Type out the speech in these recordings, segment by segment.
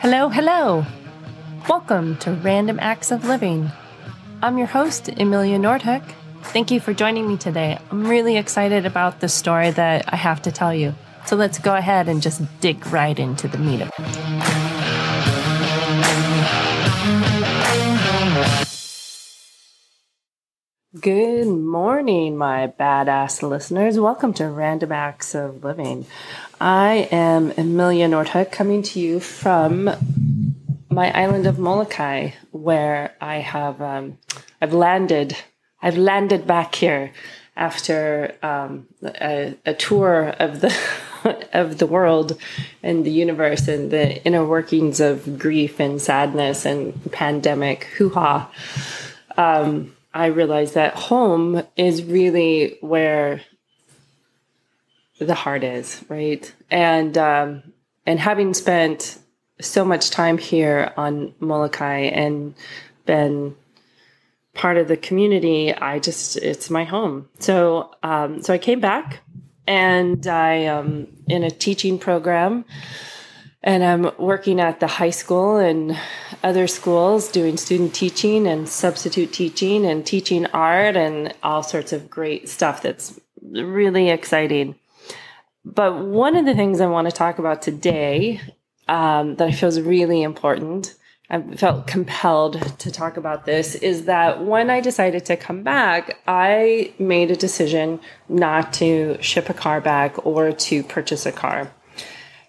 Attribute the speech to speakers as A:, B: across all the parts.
A: Hello, hello. Welcome to Random Acts of Living. I'm your host, Emilia Nordhook. Thank you for joining me today. I'm really excited about the story that I have to tell you. So let's go ahead and just dig right into the meat of it. Good morning, my badass listeners. Welcome to Random Acts of Living. I am Emilia Nordhook coming to you from my island of Molokai, where I have um, I've landed. I've landed back here after um, a, a tour of the of the world and the universe and the inner workings of grief and sadness and pandemic hoo ha. Um, I realized that home is really where the heart is, right? And um, and having spent so much time here on Molokai and been part of the community, I just it's my home. So um, so I came back and I am in a teaching program and I'm working at the high school and other schools doing student teaching and substitute teaching and teaching art and all sorts of great stuff that's really exciting. But one of the things I want to talk about today um, that I feel is really important, I felt compelled to talk about this, is that when I decided to come back, I made a decision not to ship a car back or to purchase a car.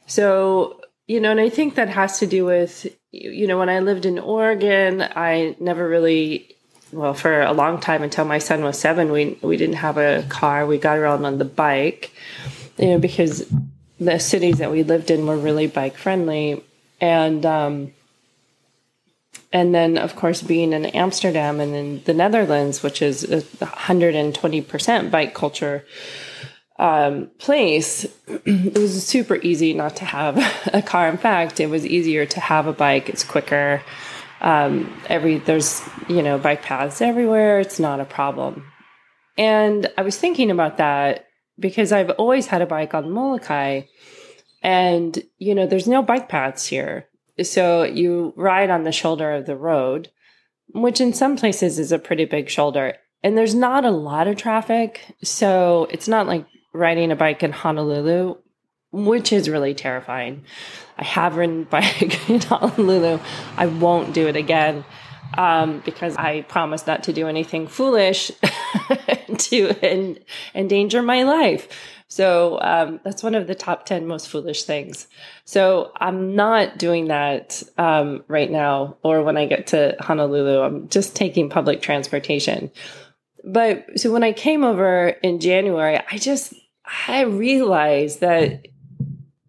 A: So, you know, and I think that has to do with, you know, when I lived in Oregon, I never really well for a long time until my son was seven we we didn't have a car we got around on the bike you know, because the cities that we lived in were really bike friendly. And, um, and then, of course, being in Amsterdam and in the Netherlands, which is a 120% bike culture um, place, it was super easy not to have a car. In fact, it was easier to have a bike. It's quicker. Um, every there's you know bike paths everywhere. It's not a problem. And I was thinking about that because I've always had a bike on Molokai and you know there's no bike paths here. So you ride on the shoulder of the road, which in some places is a pretty big shoulder. And there's not a lot of traffic, so it's not like riding a bike in Honolulu, which is really terrifying. I have ridden bike in Honolulu. I won't do it again um, because I promised not to do anything foolish to en- endanger my life. So um, that's one of the top 10 most foolish things. So I'm not doing that um, right now or when I get to Honolulu. I'm just taking public transportation. But so when I came over in January, I just, I realized that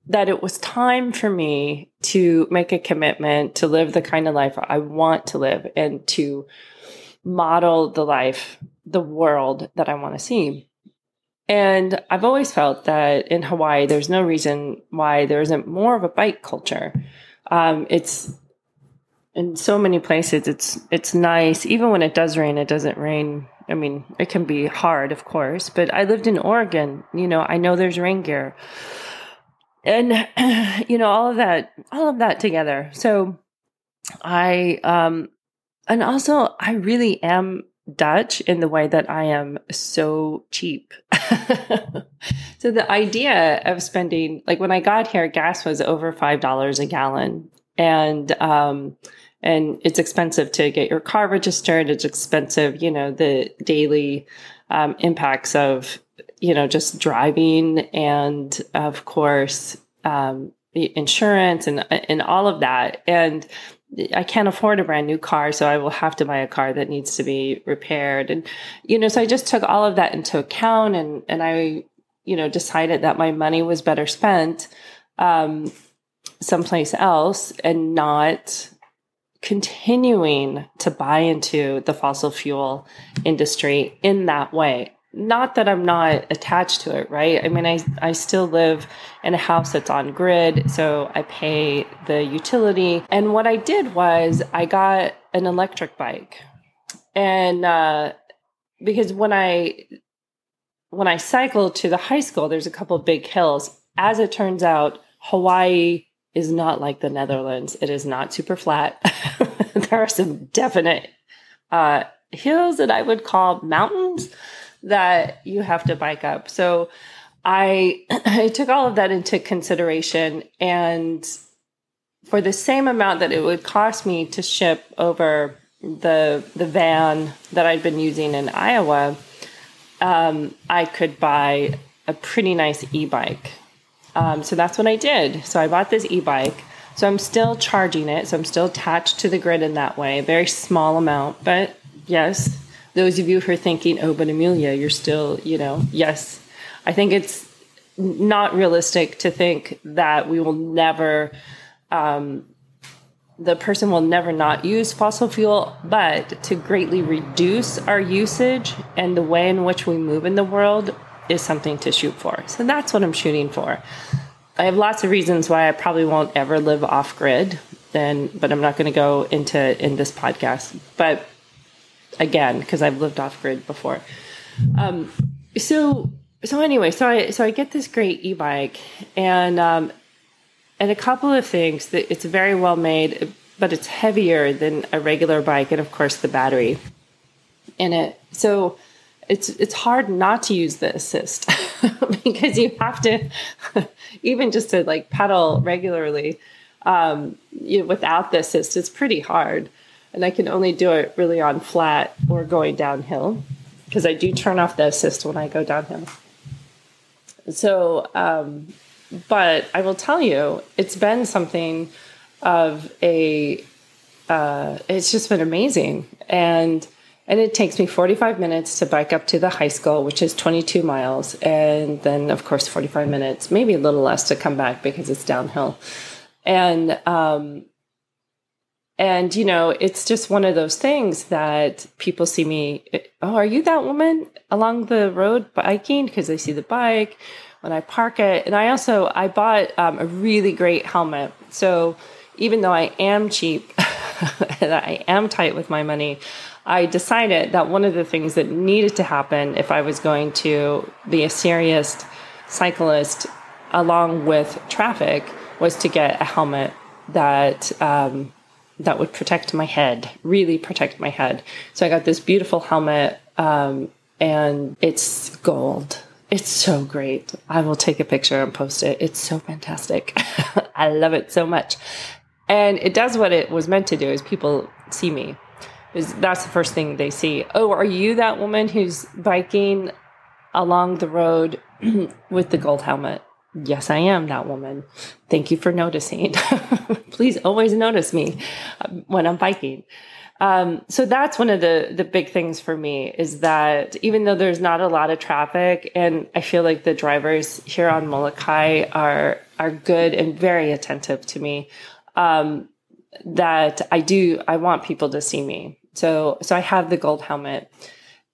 A: that it was time for me to make a commitment to live the kind of life I want to live and to model the life, the world that I want to see. And I've always felt that in Hawaii, there's no reason why there isn't more of a bike culture. Um, it's in so many places. It's it's nice. Even when it does rain, it doesn't rain. I mean, it can be hard, of course. But I lived in Oregon. You know, I know there's rain gear and you know all of that all of that together so i um and also i really am dutch in the way that i am so cheap so the idea of spending like when i got here gas was over five dollars a gallon and um and it's expensive to get your car registered it's expensive you know the daily um, impacts of you know, just driving and of course, um, insurance and, and all of that. And I can't afford a brand new car, so I will have to buy a car that needs to be repaired. And, you know, so I just took all of that into account and, and I, you know, decided that my money was better spent, um, someplace else and not continuing to buy into the fossil fuel industry in that way not that I'm not attached to it, right? I mean, I, I still live in a house that's on grid, so I pay the utility. And what I did was I got an electric bike. And uh, because when I when I cycle to the high school, there's a couple big hills. As it turns out, Hawaii is not like the Netherlands. It is not super flat. there are some definite uh, hills that I would call mountains that you have to bike up. So I I took all of that into consideration and for the same amount that it would cost me to ship over the the van that I'd been using in Iowa, um, I could buy a pretty nice e-bike. Um, so that's what I did. So I bought this e-bike. So I'm still charging it. So I'm still attached to the grid in that way. A very small amount, but yes, those of you who are thinking, oh, but Amelia, you're still, you know, yes, I think it's not realistic to think that we will never, um, the person will never not use fossil fuel, but to greatly reduce our usage and the way in which we move in the world is something to shoot for. So that's what I'm shooting for. I have lots of reasons why I probably won't ever live off grid, then, but I'm not going to go into in this podcast. But again because I've lived off grid before. Um, so so anyway, so I so I get this great e bike and um, and a couple of things that it's very well made, but it's heavier than a regular bike, and of course the battery in it. So it's it's hard not to use the assist because you have to even just to like pedal regularly um, you without the assist it's pretty hard and I can only do it really on flat or going downhill because I do turn off the assist when I go downhill. So, um, but I will tell you, it's been something of a. Uh, it's just been amazing, and and it takes me 45 minutes to bike up to the high school, which is 22 miles, and then of course 45 minutes, maybe a little less to come back because it's downhill, and um, and, you know, it's just one of those things that people see me, oh, are you that woman along the road biking? Because they see the bike when I park it. And I also, I bought um, a really great helmet. So even though I am cheap and I am tight with my money, I decided that one of the things that needed to happen if I was going to be a serious cyclist along with traffic was to get a helmet that um, that would protect my head, really protect my head. So I got this beautiful helmet, um, and it's gold. It's so great. I will take a picture and post it. It's so fantastic. I love it so much. And it does what it was meant to do is people see me. Is that's the first thing they see. Oh, are you that woman who's biking along the road with the gold helmet? Yes, I am that woman. Thank you for noticing. Please always notice me um, when I'm biking. Um, so that's one of the the big things for me is that even though there's not a lot of traffic, and I feel like the drivers here on Molokai are are good and very attentive to me, um, that I do I want people to see me. So so I have the gold helmet,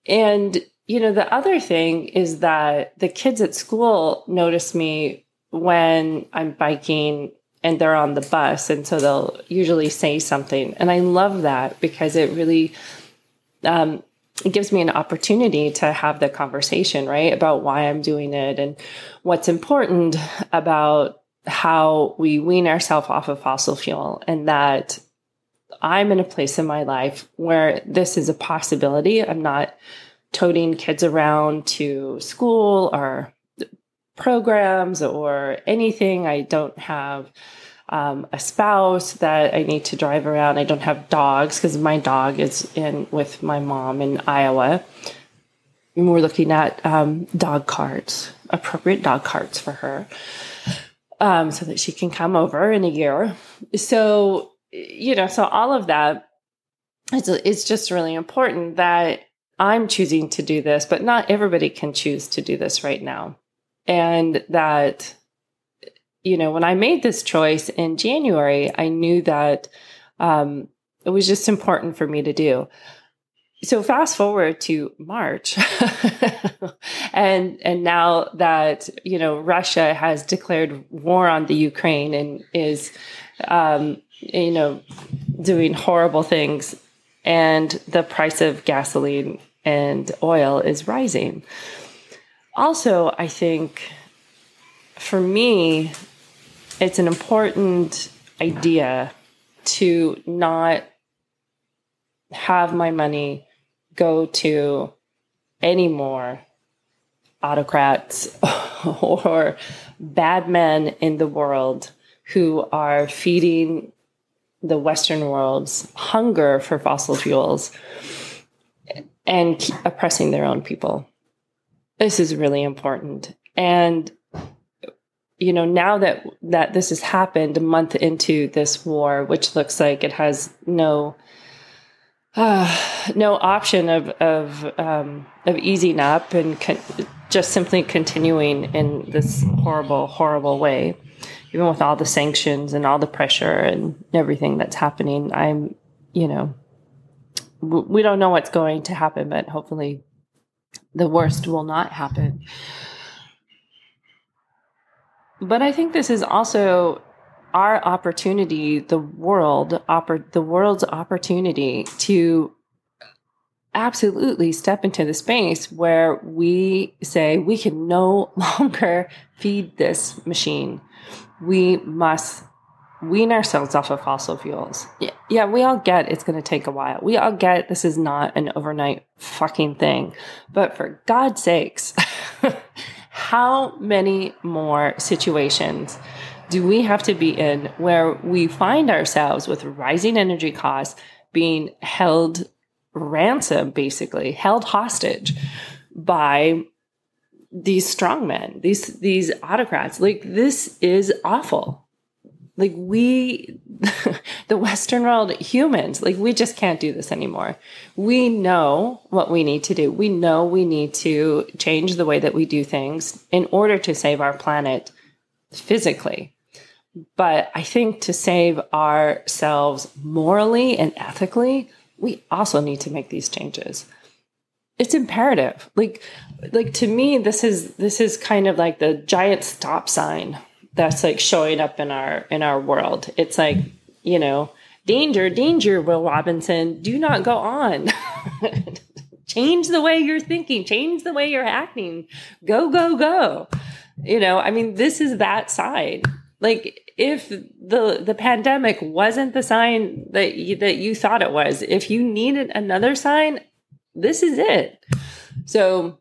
A: and you know, the other thing is that the kids at school notice me when I'm biking and they're on the bus. And so they'll usually say something. And I love that because it really, um, it gives me an opportunity to have the conversation, right? About why I'm doing it and what's important about how we wean ourselves off of fossil fuel and that I'm in a place in my life where this is a possibility. I'm not toting kids around to school or programs or anything. I don't have um, a spouse that I need to drive around. I don't have dogs because my dog is in with my mom in Iowa. And we're looking at um, dog carts, appropriate dog carts for her, um, so that she can come over in a year. So, you know, so all of that, it's, it's just really important that I'm choosing to do this, but not everybody can choose to do this right now. And that, you know, when I made this choice in January, I knew that um, it was just important for me to do. So fast forward to March, and and now that you know Russia has declared war on the Ukraine and is, um, you know, doing horrible things, and the price of gasoline and oil is rising. Also, I think for me, it's an important idea to not have my money go to any more autocrats or bad men in the world who are feeding the Western world's hunger for fossil fuels and oppressing their own people. This is really important. And you know, now that that this has happened a month into this war, which looks like it has no uh, no option of of um, of easing up and con- just simply continuing in this horrible, horrible way, even with all the sanctions and all the pressure and everything that's happening. I'm, you know, we don't know what's going to happen, but hopefully the worst will not happen. But I think this is also our opportunity, the world, oppor- the world's opportunity to absolutely step into the space where we say we can no longer feed this machine. We must wean ourselves off of fossil fuels. Yeah, yeah we all get it's going to take a while. We all get this is not an overnight fucking thing. But for God's sakes, how many more situations do we have to be in where we find ourselves with rising energy costs being held ransom, basically, held hostage by these strongmen, these these autocrats. Like this is awful. Like we the western world humans like we just can't do this anymore. We know what we need to do. We know we need to change the way that we do things in order to save our planet physically. But i think to save ourselves morally and ethically we also need to make these changes it's imperative like like to me this is this is kind of like the giant stop sign that's like showing up in our in our world. It's like, you know, danger, danger, Will Robinson, do not go on. change the way you're thinking, change the way you're acting. Go, go, go. You know, I mean, this is that side. Like if the the pandemic wasn't the sign that you, that you thought it was, if you needed another sign, this is it. So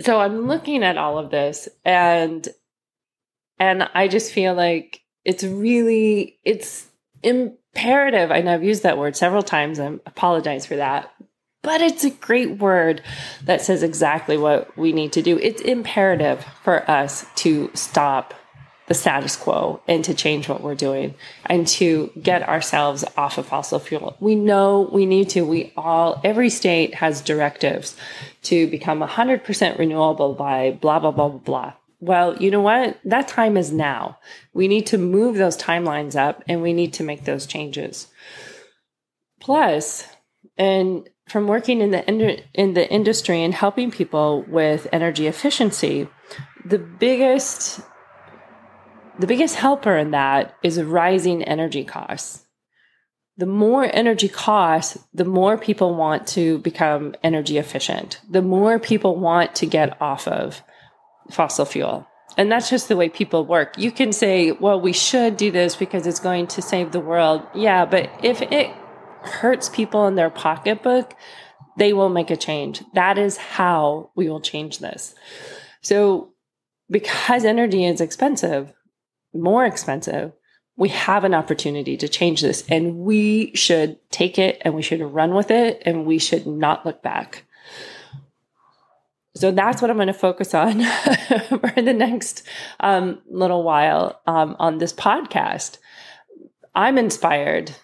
A: so I'm looking at all of this and and I just feel like it's really, it's imperative. I know I've used that word several times. I apologize for that. But it's a great word that says exactly what we need to do. It's imperative for us to stop the status quo and to change what we're doing and to get ourselves off of fossil fuel. We know we need to. We all, every state has directives to become 100% renewable by blah, blah, blah, blah, blah well, you know what? That time is now. We need to move those timelines up and we need to make those changes. Plus, and from working in the in the industry and helping people with energy efficiency, the biggest the biggest helper in that is rising energy costs. The more energy costs, the more people want to become energy efficient. The more people want to get off of fossil fuel. And that's just the way people work. You can say, well, we should do this because it's going to save the world. Yeah, but if it hurts people in their pocketbook, they will make a change. That is how we will change this. So, because energy is expensive, more expensive, we have an opportunity to change this and we should take it and we should run with it and we should not look back. So that's what I'm going to focus on for the next um, little while um, on this podcast. I'm inspired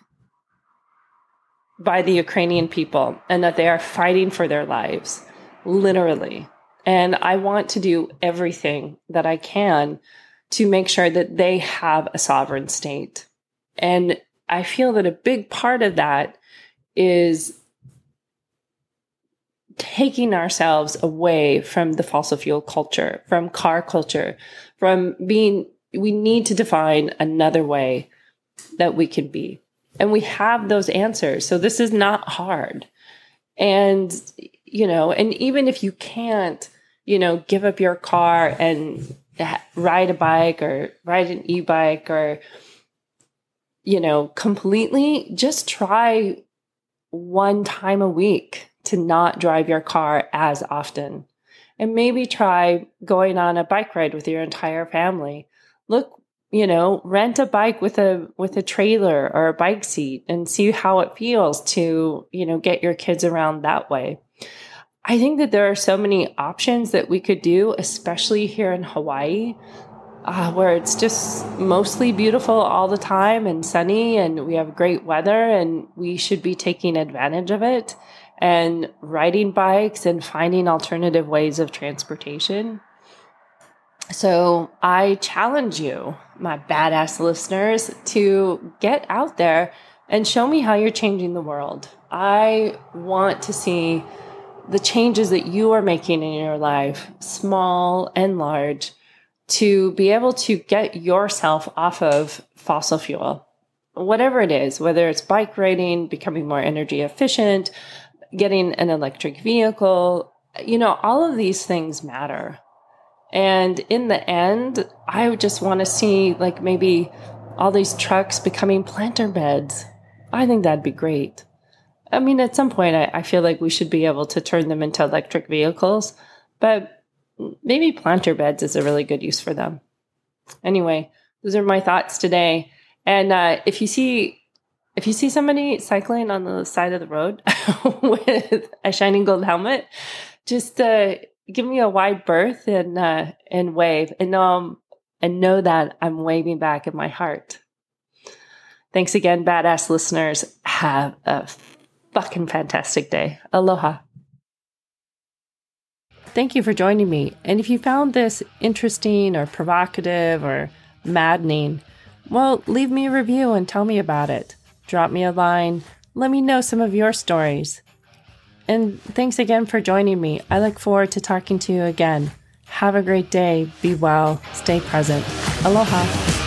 A: by the Ukrainian people and that they are fighting for their lives, literally. And I want to do everything that I can to make sure that they have a sovereign state. And I feel that a big part of that is taking ourselves away from the fossil fuel culture, from car culture, from being, we need to define another way that we can be. And we have those answers. So this is not hard. And, you know, and even if you can't, you know, give up your car and ride a bike or ride an e-bike or you know, completely just try one time a week to not drive your car as often. And maybe try going on a bike ride with your entire family. Look, you know, rent a bike with a with a trailer or a bike seat and see how it feels to, you know, get your kids around that way. I think that there are so many options that we could do, especially here in Hawaii, uh, where it's just mostly beautiful all the time and sunny, and we have great weather, and we should be taking advantage of it and riding bikes and finding alternative ways of transportation. So I challenge you, my badass listeners, to get out there and show me how you're changing the world. I want to see the changes that you are making in your life, small and large, to be able to get yourself off of fossil fuel, whatever it is, whether it's bike riding, becoming more energy efficient, getting an electric vehicle, you know, all of these things matter. And in the end, I would just want to see like maybe all these trucks becoming planter beds. I think that'd be great. I mean, at some point, I, I feel like we should be able to turn them into electric vehicles, but maybe planter beds is a really good use for them. Anyway, those are my thoughts today. And uh, if you see if you see somebody cycling on the side of the road with a shining gold helmet, just uh, give me a wide berth and uh, and wave, and um and know that I'm waving back in my heart. Thanks again, badass listeners. Have a fucking fantastic day. Aloha. Thank you for joining me. And if you found this interesting or provocative or maddening, well, leave me a review and tell me about it. Drop me a line. Let me know some of your stories. And thanks again for joining me. I look forward to talking to you again. Have a great day. Be well. Stay present. Aloha.